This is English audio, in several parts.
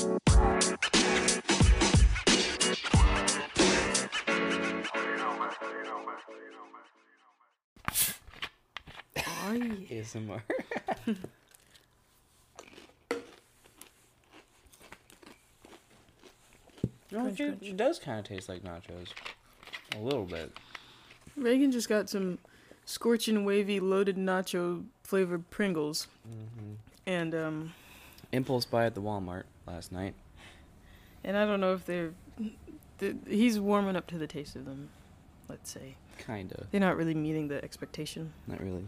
Oh, yeah. ASMR. no, Crunch, it, crunch. does kind of taste like nachos. A little bit. Reagan just got some scorching wavy loaded nacho flavored Pringles, hmm and um, Impulse buy at the Walmart last night. and I don't know if they're. th he's warming up to the taste of them. Let's say Kinda. they're not really meeting the expectation. Not really.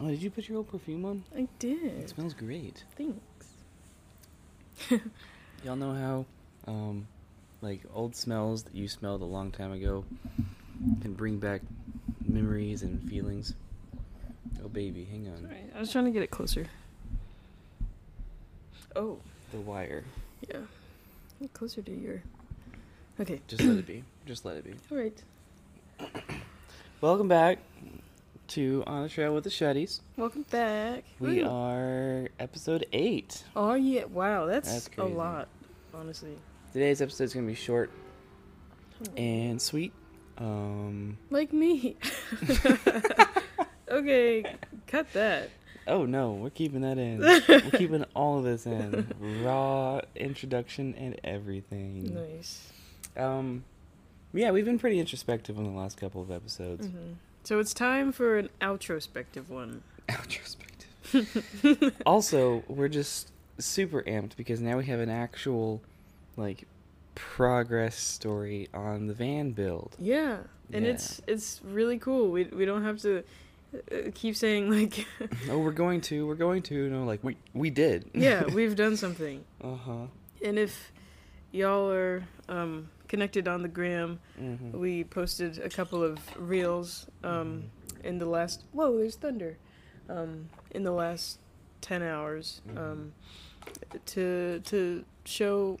Oh, did you put your old perfume on? I did. It smells great. Thanks. Y'all know how, um, like old smells that you smelled a long time ago can bring back memories and feelings. Oh baby, hang on. Alright, I was trying to get it closer. Oh, The wire. yeah. Get closer to your. Okay. Just let it be. Just let it be. All right. Welcome back to On the Trail with the Shuddies. Welcome back. We Woo. are episode eight. Oh yeah! Wow, that's, That's a lot, honestly. Today's episode is gonna be short and sweet. Um. Like me. okay, cut that. Oh no, we're keeping that in. we're keeping all of this in. Raw introduction and everything. Nice. Um, yeah, we've been pretty introspective in the last couple of episodes. hmm So it's time for an outrospective one. Outrospective. also, we're just super amped because now we have an actual, like, progress story on the van build. Yeah, and Yeah. it's it's really cool. We we don't have to uh, keep saying like, oh, we're going to, we're going to. No, like we we did. yeah, we've done something. uh huh. And if y'all are um, connected on the gram, Mm-hmm. we posted a couple of reels um, Mm-hmm. in the last. Whoa, there's thunder. Um, in the last ten hours, Mhm. um, to to show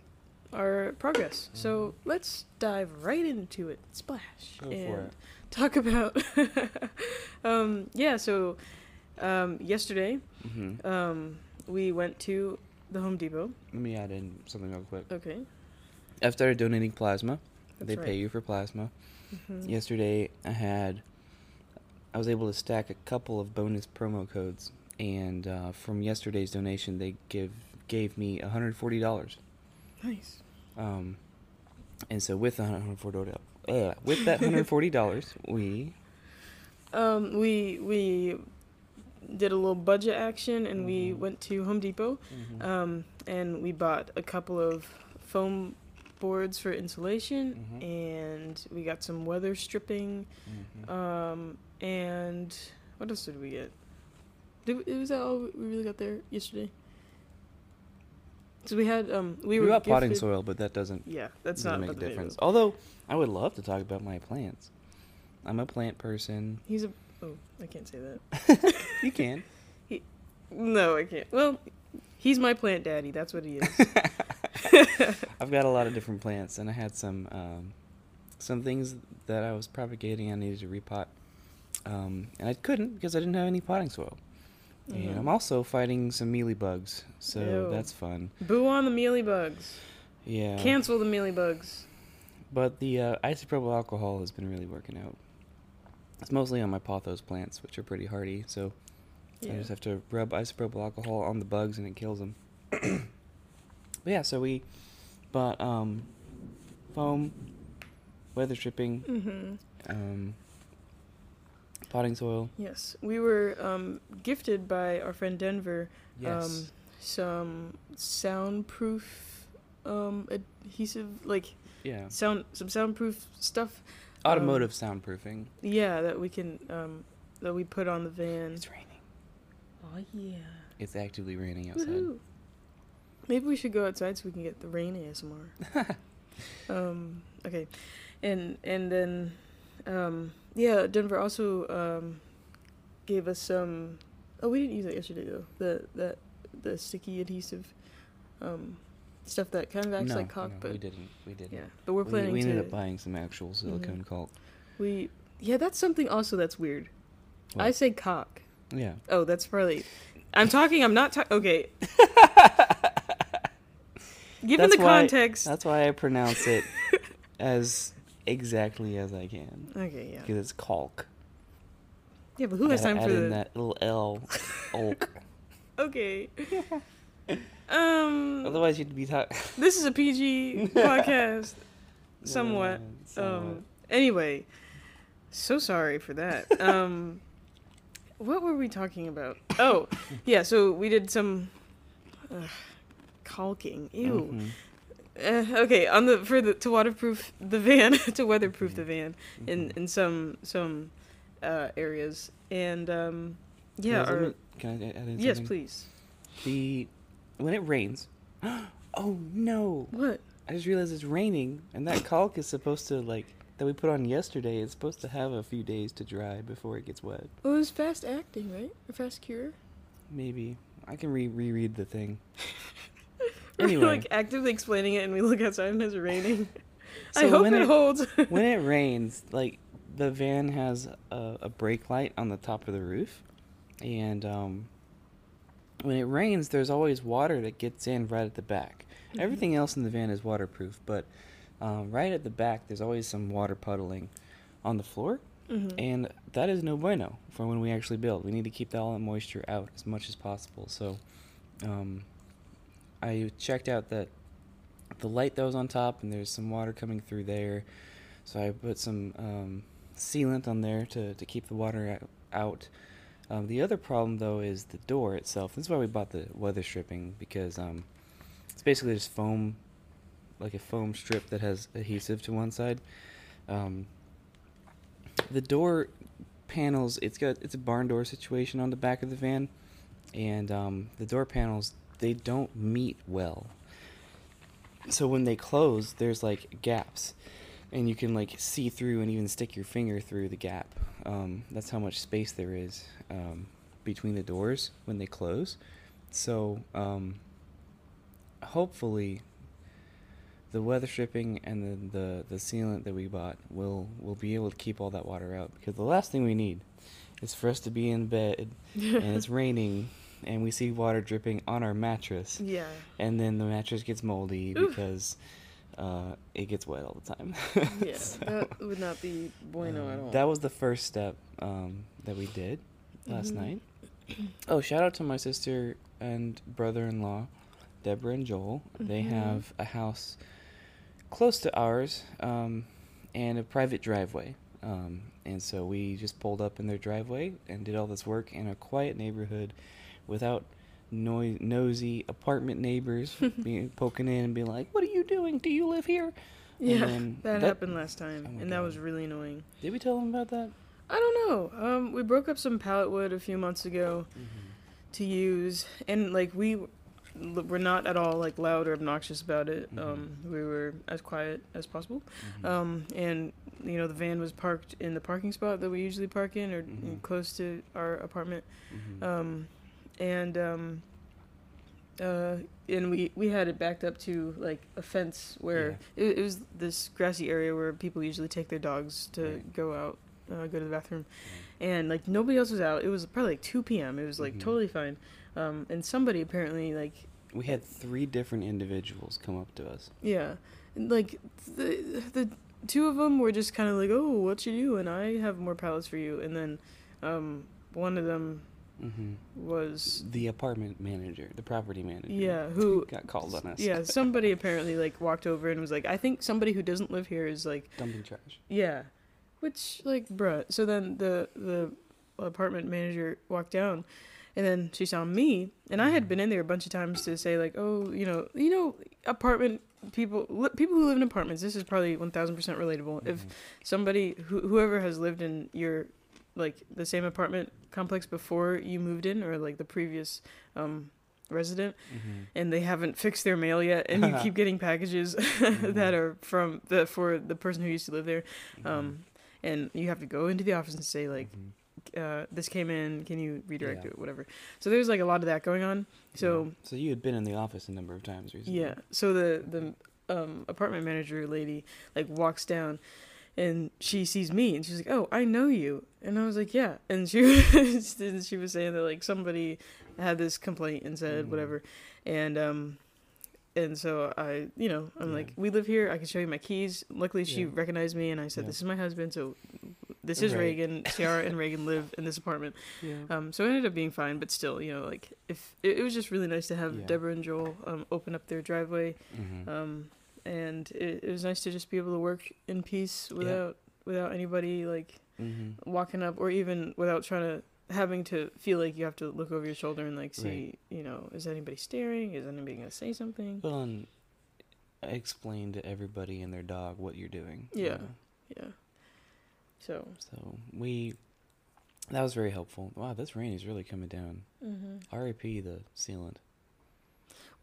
our progress. So Mhm. let's dive right into it. Splash Go for and it. Talk about. um, yeah. So um, yesterday Mm-hmm. um, we went to the Home Depot. Let me add in something real quick. Okay. I've started donating plasma. That's they right. pay you for plasma. Mhm. Yesterday, I had, I was able to stack a couple of bonus promo codes, and uh, from yesterday's donation, they give gave me one hundred forty dollars. Nice. Um, and so with the hundred forty dollars, uh, with that hundred forty dollars, we Um, we we did a little budget action and we Mhm. went to Home Depot. Um, and we bought a couple of foam boards for insulation Mhm. and we got some weather stripping. Mhm. Um, and what else did we get? Did, was that all we really got there yesterday? So we had um we, we were got potting gifted- soil, but that doesn't Yeah, that's doesn't not make a about the difference. Although I would love to talk about my plants. I'm a plant person. He's a oh I can't say that. you can. No, I can't. Well, he's my plant daddy. That's what he is. I've got a lot of different plants, and I had some um, some things that I was propagating. I needed to repot, um, and I couldn't because I didn't have any potting soil. And Mhm. I'm also fighting some mealy bugs, so Ew. that's fun. Boo on the mealy bugs. Yeah. Cancel the mealy bugs. But the uh, isopropyl alcohol has been really working out. It's mostly on my pothos plants, which are pretty hardy. So I just have to rub isopropyl alcohol on the bugs, and it kills them. but yeah, so we bought um, foam, weather stripping, Mm-hmm. um, potting soil. Yes, we were um, gifted by our friend Denver um, some soundproof um, adhesive, like yeah. sound some soundproof stuff. Automotive soundproofing. Yeah, that we can um, that we put on the van. It's raining. Oh yeah. It's actively raining outside. Woohoo. Maybe we should go outside so we can get the rain ASMR. um, okay, and and then um, yeah, Denver also um, gave us some. Oh, we didn't use it yesterday though. The that the sticky adhesive um, stuff that kind of acts no, like caulk, no, but we didn't. We didn't. yeah, but we're planning we, to. ended up buying some actual silicone caulk. we yeah, that's something also that's weird. I say cock. Yeah. Oh, that's probably. I'm talking. I'm not talking. Okay. Given That's the why- context. That's why I pronounce it as exactly as I can. Okay, yeah. Because it's caulk. Yeah, but who has time for the? that little L. Ulk. Okay. um. Otherwise, you'd be talking. This is a PG podcast. Somewhat. Um. Anyway, so sorry for that. Um. what were we talking about? Oh, yeah. So we did some uh, caulking. Ew. Mhm. Uh, okay, on the for the to waterproof the van to weatherproof the van in Mhm. in some some uh, areas and um yeah or, me- can I add in yes please The when it rains. Oh no! what I just realized it's raining, and that caulk is supposed to like that we put on yesterday. It's supposed to have a few days to dry before it gets wet. well, it was fast acting right or fast cure Maybe I can re reread the thing. We're like actively explaining it and we look outside and it's raining I hope it, it- holds when it rains, like the van has a, a brake light on the top of the roof, and um, when it rains, there's always water that gets in right at the back. Mm-hmm. Everything else in the van is waterproof, but um, right at the back, there's always some water puddling on the floor, Mhm. and that is no bueno for when we actually build. We need to keep that all that moisture out as much as possible. So, um, I checked out that the light that was on top, and there's some water coming through there. So I put some um, sealant on there to, to keep the water out. Um, the other problem though is the door itself. This is why we bought the weather stripping because um, it's basically just foam, like a foam strip that has adhesive to one side. Um, the door panels, it's got it's a barn door situation on the back of the van, and um, the door panels they don't meet well. So when they close, there's like gaps, and you can like see through and even stick your finger through the gap. Um, that's how much space there is um, between the doors when they close. So um, hopefully, the weather stripping and the, the the sealant that we bought will will be able to keep all that water out. Because the last thing we need is for us to be in bed and it's raining and we see water dripping on our mattress yeah and then the mattress gets moldy Oof. because uh, it gets wet all the time. yeah So, that would not be bueno at um, all That was the first step um, that we did last Mhm. night. Oh, shout out to my sister and brother-in-law, Deborah and Joel. They Mhm. have a house close to ours um, and a private driveway. Um, and so we just pulled up in their driveway and did all this work in a quiet neighborhood without noi- nosy apartment neighbors being, poking in and being like, "What are you doing? Do you live here?" And yeah then that, that- happened last time Oh and that was really annoying Did we tell them about that? I don't know. Um, we broke up some pallet wood a few months ago to use, and like we were not at all like loud or obnoxious about it. Mhm. Um, we were as quiet as possible. Mhm. Um, and you know the van was parked in the parking spot that we usually park in, or Mhm. close to our apartment. Mhm. Um, and um, uh, and we we had it backed up to like a fence where it, it was this grassy area where people usually take their dogs to Right. go out, uh, go to the bathroom, and like nobody else was out. It was probably like two p.m. It was like Mhm. totally fine. Um, and somebody apparently like We had three different individuals come up to us. yeah, like the the two of them were just kind of like, oh, what you do?" And I have more pallets for you. And then um, one of them Mm-hmm. was The apartment manager, the property manager. yeah who got called on us. yeah somebody apparently like walked over and was like, I think somebody who doesn't live here is like dumping trash. Yeah, which like bruh. So then the the apartment manager walked down, and then she saw me, and I had been in there a bunch of times to say like, oh, you know, you know, apartment people, li- people who live in apartments. This is probably one thousand percent relatable. If Mhm. somebody who whoever has lived in your like the same apartment complex before you moved in, or like the previous um resident Mhm. and they haven't fixed their mail yet and you keep getting packages that are from the for the person who used to live there um and you have to go into the office and say like Mhm. uh this came in can you redirect Yeah. it whatever so there's like a lot of that going on so Yeah. so you had been in the office a number of times recently. yeah so the the um apartment manager lady like walks down and she sees me and she's like oh i know you and i was like yeah and she and she was saying that like somebody had this complaint and said Mhm. whatever and um and so I, you know, I'm Yeah. like, we live here. I can show you my keys. Luckily, she Yeah. recognized me, and I said, Yeah. "This is my husband." So, this is Right. Reagan. Ciara and Reagan live in this apartment. Yeah. Um, so it ended up being fine, but still, you know, like if it, it was just really nice to have. Deborah and Joel um, open up their driveway, hmm um, and it, it was nice to just be able to work in peace without without anybody like hmm walking up or even without trying to having to feel like you have to look over your shoulder and like see Right. you know is anybody staring is anybody gonna say something Well, and explain to everybody and their dog what you're doing. you Yeah. know? yeah so So we, that was very helpful. Wow, this rain is really coming down. mm-hmm. R.I.P. the sealant.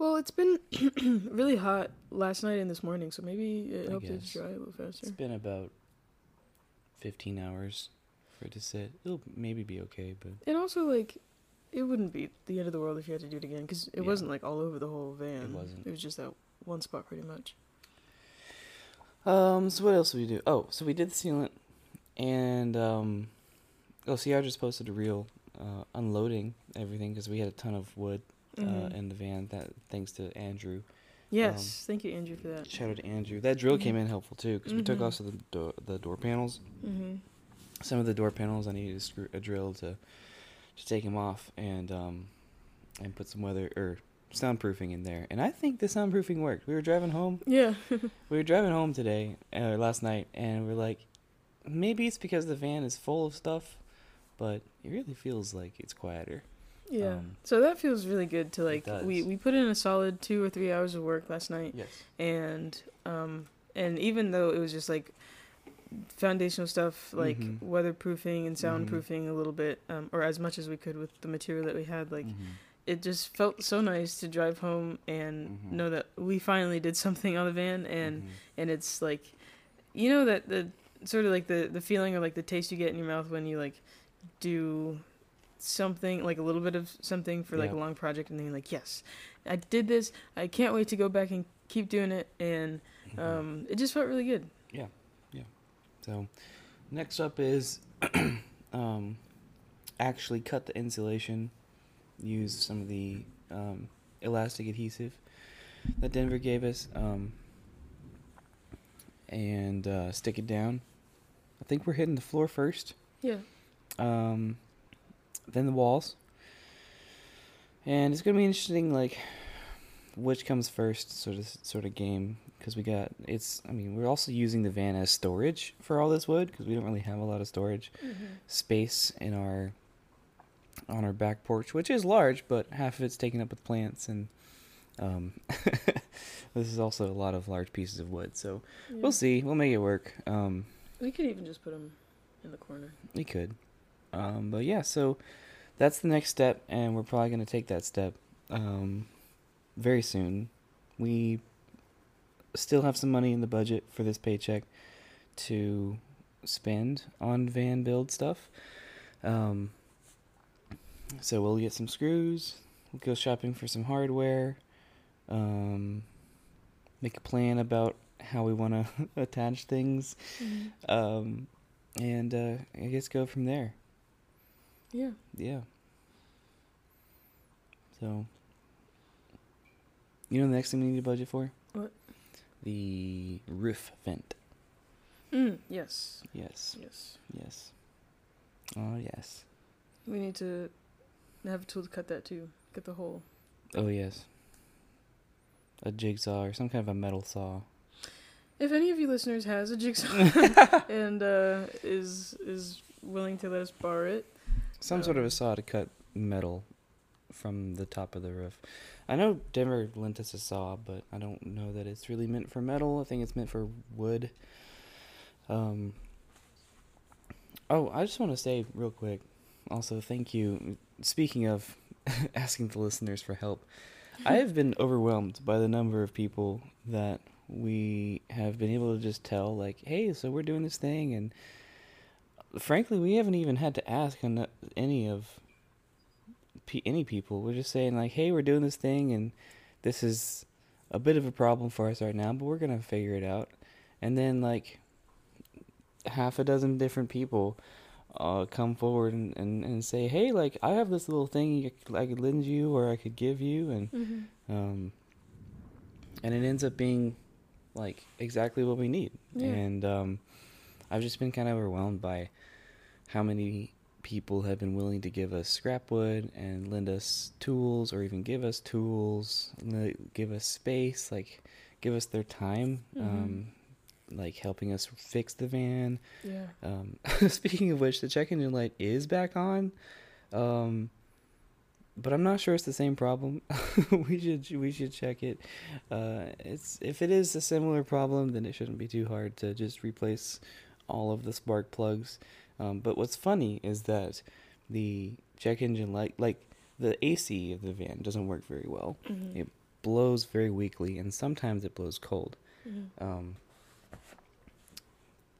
Well it's been really hot last night and this morning so maybe it I helped it dry a little faster It's been about 15 hours for it to sit. It'll maybe be okay, but and also like it wouldn't be the end of the world if you had to do it again because it Yeah. wasn't like all over the whole van It wasn't. it was just that one spot pretty much Um, so what else did we do? Oh, so we did the sealant, and um, oh, I just posted a reel uh, unloading everything because we had a ton of wood uh, Mhm. in the van. That thanks to Andrew. yes thank you andrew for that Shout out to Andrew. That drill came Mhm. in helpful too because we took Mhm. off the door, the door panels. mm-hmm. Some of the door panels I needed a, screw, a drill to to take them off and um and put some weather or soundproofing in there. And I think the soundproofing worked. We were driving home yeah we were driving home today, uh, last night, and we're like, maybe it's because the van is full of stuff, but it really feels like it's quieter. Yeah. Um, so that feels really good to like we we put in a solid 2 or 3 hours of work last night Yes. and um and even though it was just like foundational stuff like Mhm. weatherproofing and Mhm. soundproofing a little bit um or as much as we could with the material that we had like Mhm. it just felt so nice to drive home and Mhm. know that we finally did something on the van and Mhm. and it's like you know that the sort of like the the feeling or like the taste you get in your mouth when you like do something like a little bit of something for like Yeah. a long project and then you're like yes i did this i can't wait to go back and keep doing it and Mhm. um it just felt really good Yeah. Yeah. So, next up is um, actually cut the insulation. Use some of the um, elastic adhesive that Denver gave us, um, and uh, stick it down. I think we're hitting the floor first, yeah um, then the walls, and it's gonna be interesting, like which comes first, sort of sort of game because we got it's. I mean, we're also using the van as storage for all this wood because we don't really have a lot of storage space in our on our back porch, which is large, but half of it's taken up with plants and. Um, this is also a lot of large pieces of wood, so Yeah. we'll see. We'll make it work. Um, we could even just put them in the corner we could. Um, but yeah, so that's the next step, and we're probably going to take that step um, very soon. We still have some money in the budget for this paycheck to spend on van build stuff. Um, so we'll get some screws, we'll go shopping for some hardware, um, make a plan about how we want to attach things um, and uh, I guess go from there. Yeah Yeah. So, you know the next thing we need a budget for? What? The roof vent. mm, yes Yes. yes Yes. Oh yes. we need to have a tool to cut that too get the hole Oh yes. A jigsaw or some kind of a metal saw. If any of you listeners has a jigsaw and uh, is is willing to let us borrow it, Some sort of Um, a saw to cut metal from the top of the roof. I know Denver lent us a saw, but I don't know that it's really meant for metal. I think it's meant for wood. Um. Oh, I just want to say real quick. Also, thank you. Speaking of asking the listeners for help, I have been overwhelmed by the number of people that we have been able to just tell, like, hey, so we're doing this thing, and frankly, we haven't even had to ask any of any people. We're just saying like, "Hey, we're doing this thing, and this is a bit of a problem for us right now, but we're gonna figure it out." And then like half a dozen different people uh, come forward and, and, and say, "Hey, like I have this little thing I could lend you, or I could give you," and um, and it ends up being like exactly what we need. Yeah. And um, I've just been kind of overwhelmed by how many people have been willing to give us scrap wood and lend us tools, or even give us tools, give us space, like give us their time. Mhm. Um, like helping us fix the van, Yeah. um, speaking of which, the check engine light is back on, um, but I'm not sure it's the same problem. we should we should check it. Uh, it's if it is a similar problem, then it shouldn't be too hard to just replace all of the spark plugs. Um, but what's funny is that the check engine light, like the AC of the van, doesn't work very well. Mhm. It blows very weakly, and sometimes it blows cold. Mhm. Um,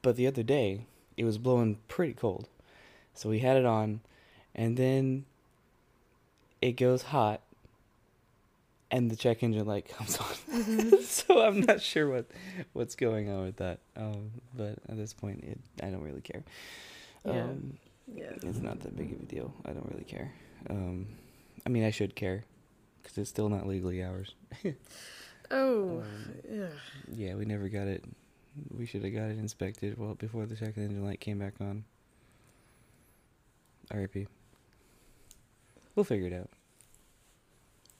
but the other day, it was blowing pretty cold. So we had it on, and then it goes hot, and the check engine light comes on. Mhm. so I'm not sure what what's going on with that. Um, but at this point, it I don't really care. Yeah. Um, Yeah. it's not that big of a deal. I don't really care. Um, I mean, I should care because it's still not legally ours. Oh. Um, yeah. Yeah, we never got it. We should have got it inspected well before the check engine light came back on. R.I.P. We'll figure it out.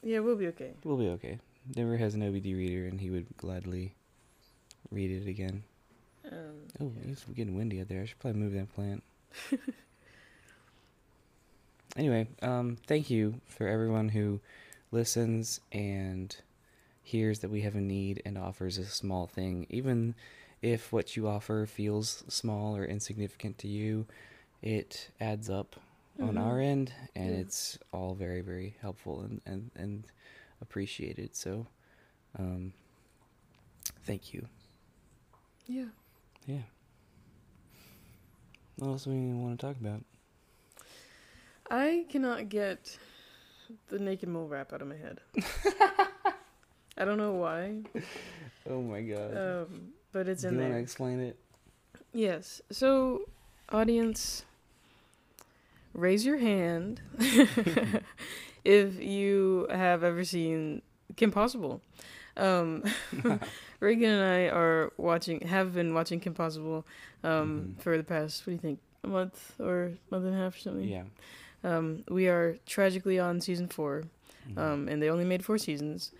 Yeah, we'll be okay. We'll be okay. Denver has an OBD reader, and he would gladly read it again. Um, Oh, yeah. it's getting windy out there. I should probably move that plant. anyway, um, thank you for everyone who listens and hears that we have a need and offers a small thing. Even if what you offer feels small or insignificant to you, it adds up on Mhm. our end, and Yeah. it's all very, very helpful and, and, and appreciated. So, um, thank you. Yeah. Yeah. What else do we want to talk about? I cannot get the naked mole rap out of my head. I don't know why, Oh my god. um, but it's do in you want to there. explain it? Yes. So, audience, raise your hand if you have ever seen Kim Possible. Um, Reagan and I are watching, have been watching Kim Possible um, Mhm. for the past, what do you think, a month or month and a half or something? Yeah. Um, we are tragically on season four, Mhm. um, and they only made four seasons,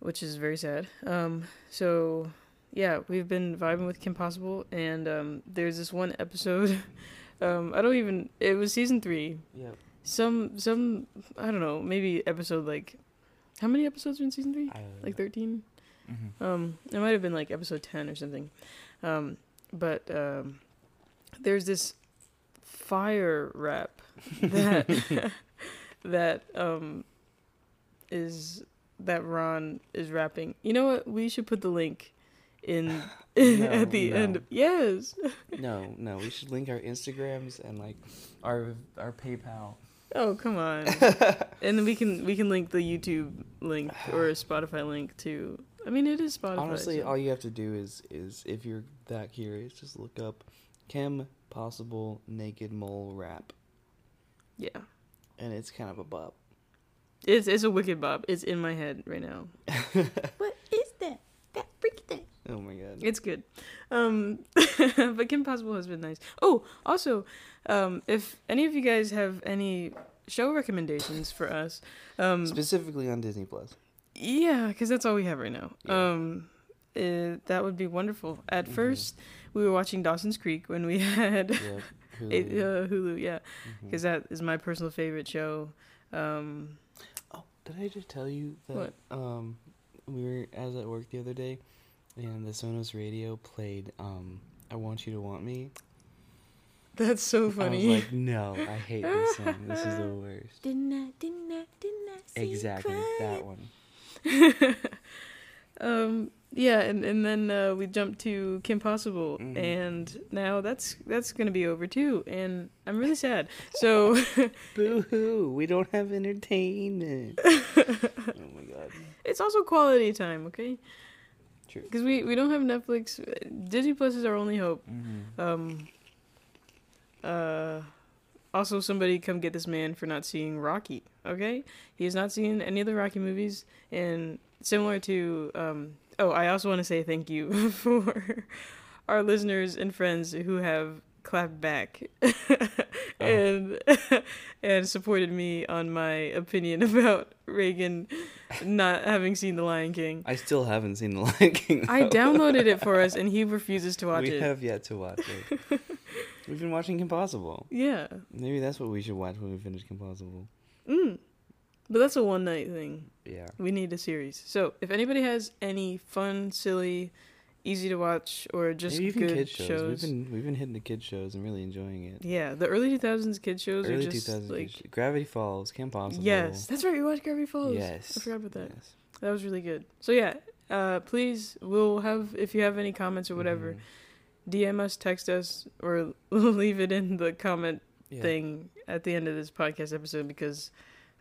which is very sad. Um, so yeah, we've been vibing with Kim Possible, and um, there's this one episode. Um, I don't even. It was season three. Yeah. Some some I don't know. Maybe episode like. How many episodes are in season three? Like know. thirteen. Mhm. Um, it might have been like episode ten or something. Um, but um, there's this fire rap that that um is that Ron is rapping. You know what? We should put the link in at the No, end. no. Yes. no, no. We should link our Instagrams and like our our PayPal. Oh come on. and then we can we can link the YouTube link or a Spotify link too. I mean, it is Spotify. Honestly, so- all you have to do is is if you're that curious, just look up Kim Possible Naked Mole Rap, yeah. and it's kind of a bop. It's it's a wicked bop. It's in my head right now. what is that? That freaky thing. Oh my god. It's good. Um, but Kim Possible has been nice. Oh, also, um, if any of you guys have any show recommendations for us, um, Specifically on Disney Plus. yeah, because that's all we have right now. Yeah. Um, uh, that would be wonderful. At Mhm. first, we were watching Dawson's Creek when we had it, Hulu. uh, Hulu. Yeah, because that is my personal favorite show. Um, Oh, did I just tell you that um we were I was at work the other day and the Sonos radio played um I Want You to Want Me. that's so I funny. was like, no, I hate this song. This is the worst. Didn't I, didn't I, didn't I see you Exactly that one. um yeah and and then uh, we jumped to kim possible Mhm. and now that's that's gonna be over too and i'm really sad so Boo hoo, we don't have entertainment. oh my god. it's also quality time okay True. because we we don't have netflix disney plus is our only hope Mm-hmm. um uh also somebody come get this man for not seeing rocky okay he has not seen any of the rocky movies and similar to um, oh, I also want to say thank you for our listeners and friends who have clapped back and and supported me on my opinion about Reagan not having seen The Lion King. I still haven't seen The Lion King. I downloaded it for us and he refuses to watch we it. We have yet to watch it. We've been watching Kim Possible. Yeah. Maybe that's what we should watch when we finish Kim Possible. Mm. But that's a one night thing. Yeah. We need a series. So if anybody has any fun, silly, easy to watch, or just Maybe even good kid shows. shows, We've been we've been hitting the kid shows and really enjoying it. yeah, the early two thousands kid shows Early are just 2000s like Gravity Falls, Kim Possible. yes, that's right. We watched Gravity Falls. Yes. I forgot about that. Yes. That was really good. So yeah, uh, please, we'll have if you have any comments or whatever, Mhm. DM us, text us, or leave it in the comment Yeah. thing at the end of this podcast episode because.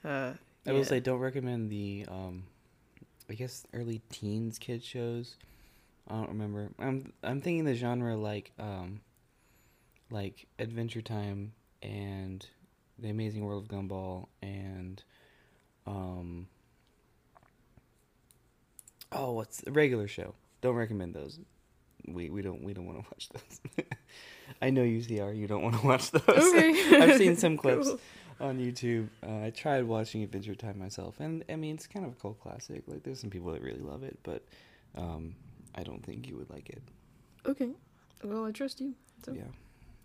Uh, I will say, don't recommend the, um, I guess early teens kid shows. I don't remember. I'm I'm thinking the genre like um, like Adventure Time and The Amazing World of Gumball and um. Oh, what's the regular show? Don't recommend those. We we don't we don't want to watch those. I know you UCR. You don't want to watch those. Okay. I've seen some clips Cool. on YouTube. Uh, I tried watching Adventure Time myself, and I mean it's kind of a cult classic. Like there's some people that really love it, but um, I don't think you would like it. Okay. Well, I trust you. So, yeah,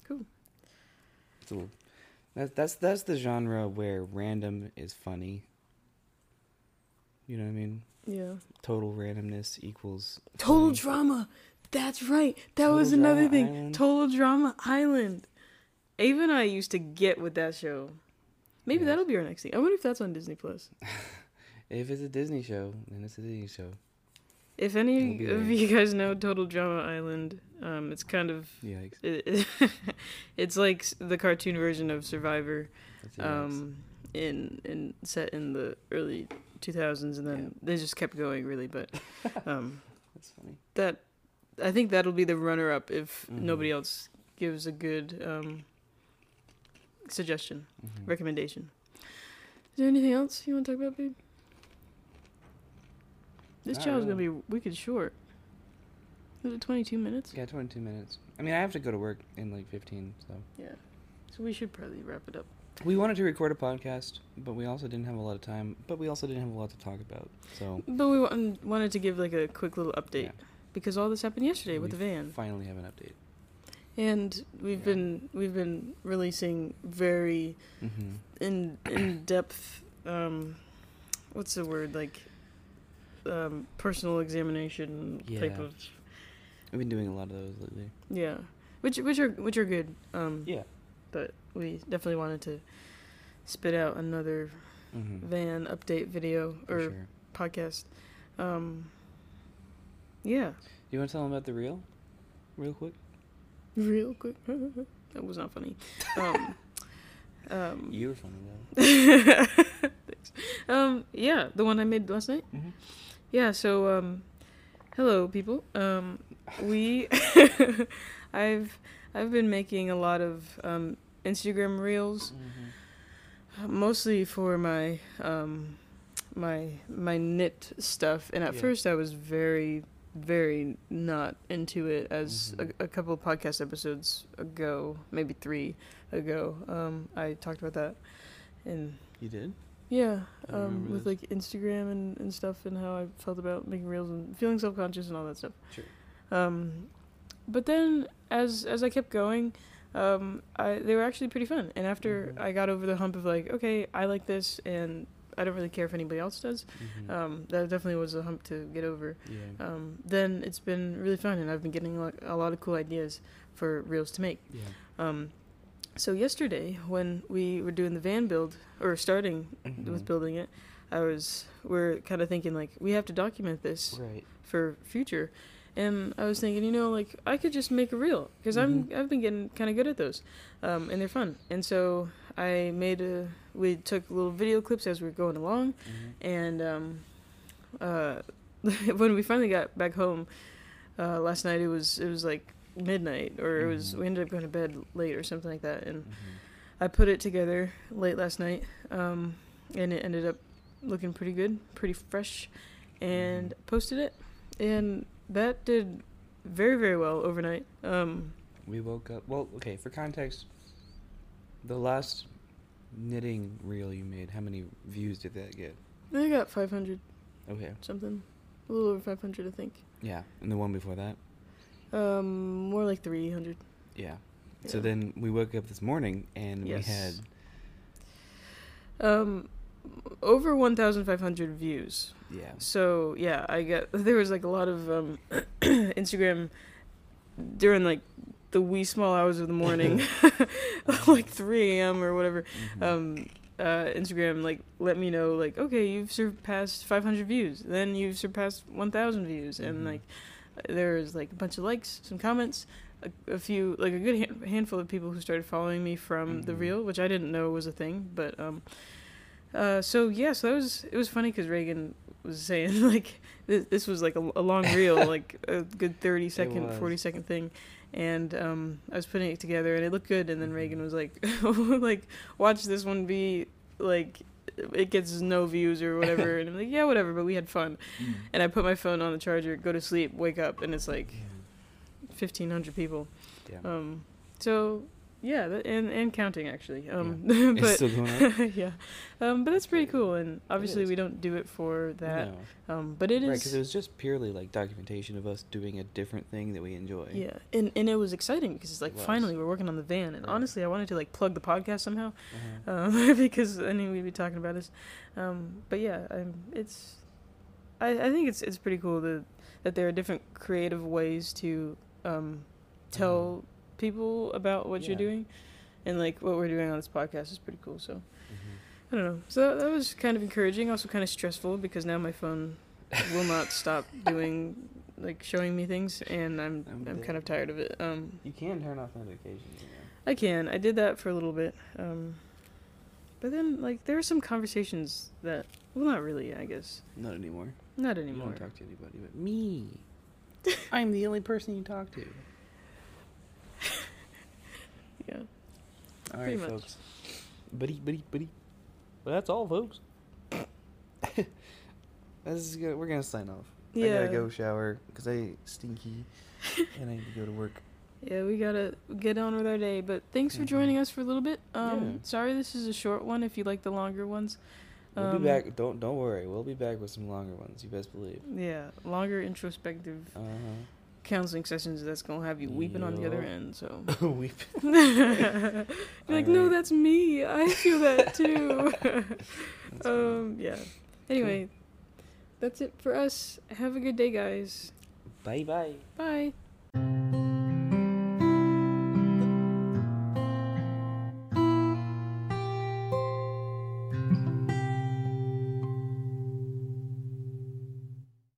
cool. So that's that's that's the genre where random is funny. You know what I mean? Yeah. Total randomness equals Total funny. drama. That's right. That Total was another thing. Island. Total Drama Island. Ava and I used to get with that show. Maybe Yeah. that'll be our next thing. I wonder if that's on Disney Plus. If it's a Disney show, then it's a Disney show. If any of you guys know Total Drama Island, um, it's kind of Yikes! it, it's like the cartoon version of Survivor, That's a yikes. um, in in set in the early 2000s, and then Yeah. they just kept going really. But um, that's funny. that I think that'll be the runner up if Mhm. nobody else gives a good um, suggestion, Mhm. recommendation. Is there anything else you want to talk about, babe? This Not child's gonna be wicked short. Is it 22 minutes? Yeah, 22 minutes. I mean, I have to go to work in like 15, so. Yeah. So we should probably wrap it up. We wanted to record a podcast, but we also didn't have a lot of time. But we also didn't have a lot to talk about. So But we wa- wanted to give like a quick little update Yeah. because all this happened yesterday with the van, finally have an update. and we've Yeah. been we've been releasing very Mm-hmm. in in depth um what's the word like um personal examination type of We've been doing a lot of those lately. yeah which which are which are good um Yeah. but we definitely wanted to spit out another Mm-hmm. van update video For or sure. podcast um yeah Do You want to tell them about the reel, real quick? real quick that was not funny um um You were funny though. Thanks. Um, yeah, the one I made last night. Mhm. Yeah, so um, hello people. Um, we, I've I've been making a lot of um Instagram reels, Mm-hmm. mostly for my um my my knit stuff. And at Yeah. first, I was very very not into it as Mhm. a, a couple of podcast episodes ago, maybe three ago. Um, I talked about that, and You did? Yeah, um, with like Instagram and, and stuff, and how I felt about making reels and feeling self conscious and all that stuff. Sure. Um, but then as as I kept going, um, I they were actually pretty fun. And after Mhm. I got over the hump of like, okay, I like this, and I don't really care if anybody else does. Mm-hmm. Um, that definitely was a hump to get over. yeah. Um, then it's been really fun, and I've been getting like a lot of cool ideas for reels to make. yeah. Um, so yesterday when we were doing the van build or starting with Mhm. building it, I was we're kind of thinking like we have to document this Right. for future, and I was thinking you know like I could just make a reel because I'm Mhm. I've been getting kind of good at those, um, and they're fun, and so I made a we took little video clips as we were going along, Mm-hmm. and um, uh, when we finally got back home uh, last night, it was it was like midnight, or it was Mhm. we ended up going to bed late or something like that, and Mm-hmm. I put it together late last night, um, and it ended up looking pretty good, pretty fresh, and Mhm. posted it, and that did very very well overnight. Um, We woke up. Well, okay. For context, the last knitting reel you made, how many views did that get? I got 500 Okay. something, a little over 500, I think. Yeah, and the one before that. Um, more like 300. Yeah. So then we woke up this morning and Yes. we had Um, over 1,500 views. yeah. So yeah, I get there was like a lot of um, Instagram during like the wee small hours of the morning, like 3 a.m. or whatever. Mhm. Um, uh, Instagram like let me know like okay you've surpassed 500 views, then you've surpassed 1,000 views, and Mhm. like there was like a bunch of likes, some comments. A, a few like a good hand, handful of people who started following me from the Mhm. reel which i didn't know was a thing but um uh so yeah so that was it was funny because reagan was saying like this, this was like a, a long reel like a good thirty second, forty second thing and um i was putting it together and it looked good and then Mhm. reagan was like like watch this one be like it gets no views or whatever and i'm like yeah whatever but we had fun Mm. and i put my phone on the charger go to sleep wake up and it's like 1500 people Yeah. um so yeah and and counting actually um It's but still going up? yeah um but that's pretty cool and obviously we don't do it for that No. um but it is Right, because it was just purely like documentation of us doing a different thing that we enjoy. yeah and and it was exciting because it's like It finally we're working on the van and Right. honestly i wanted to like plug the podcast somehow Uh-huh. um because i knew we'd be talking about this um but yeah it's i i think it's it's pretty cool that that there are different creative ways to um tell Uh-huh. People about what you're doing and like what we're doing on this podcast is pretty cool so Mhm. I don't know. So that, that was kind of encouraging, also kind of stressful because now my phone will not stop doing like showing me things, and I'm I'm I'm, kind of tired of it. Um, You can turn off notifications. You know. I can. I did that for a little bit. Um, but then like there are some conversations that well not really I guess Not anymore. not You anymore. don't talk to anybody but me. I'm the only person you talk to. Yeah. All Pretty right, much. folks. Buddy, buddy, buddy. Well, that's all, folks. this is good. We're gonna sign off. I Yeah. gotta go shower because I stinky and I need to go to work. Yeah, we gotta get on with our day. But thanks for joining us for a little bit. Um, Yeah. sorry this is a short one. If you like the longer ones, We'll Um, be back. Don't don't worry. We'll be back with some longer ones. You best believe. yeah, longer introspective Uh counseling sessions that's gonna have you weeping on the other end. So huh. Weep. you're like, no, that's me. I feel that too. Um, yeah. Anyway, that's it for us. Have a good day, guys. Bye bye. Bye.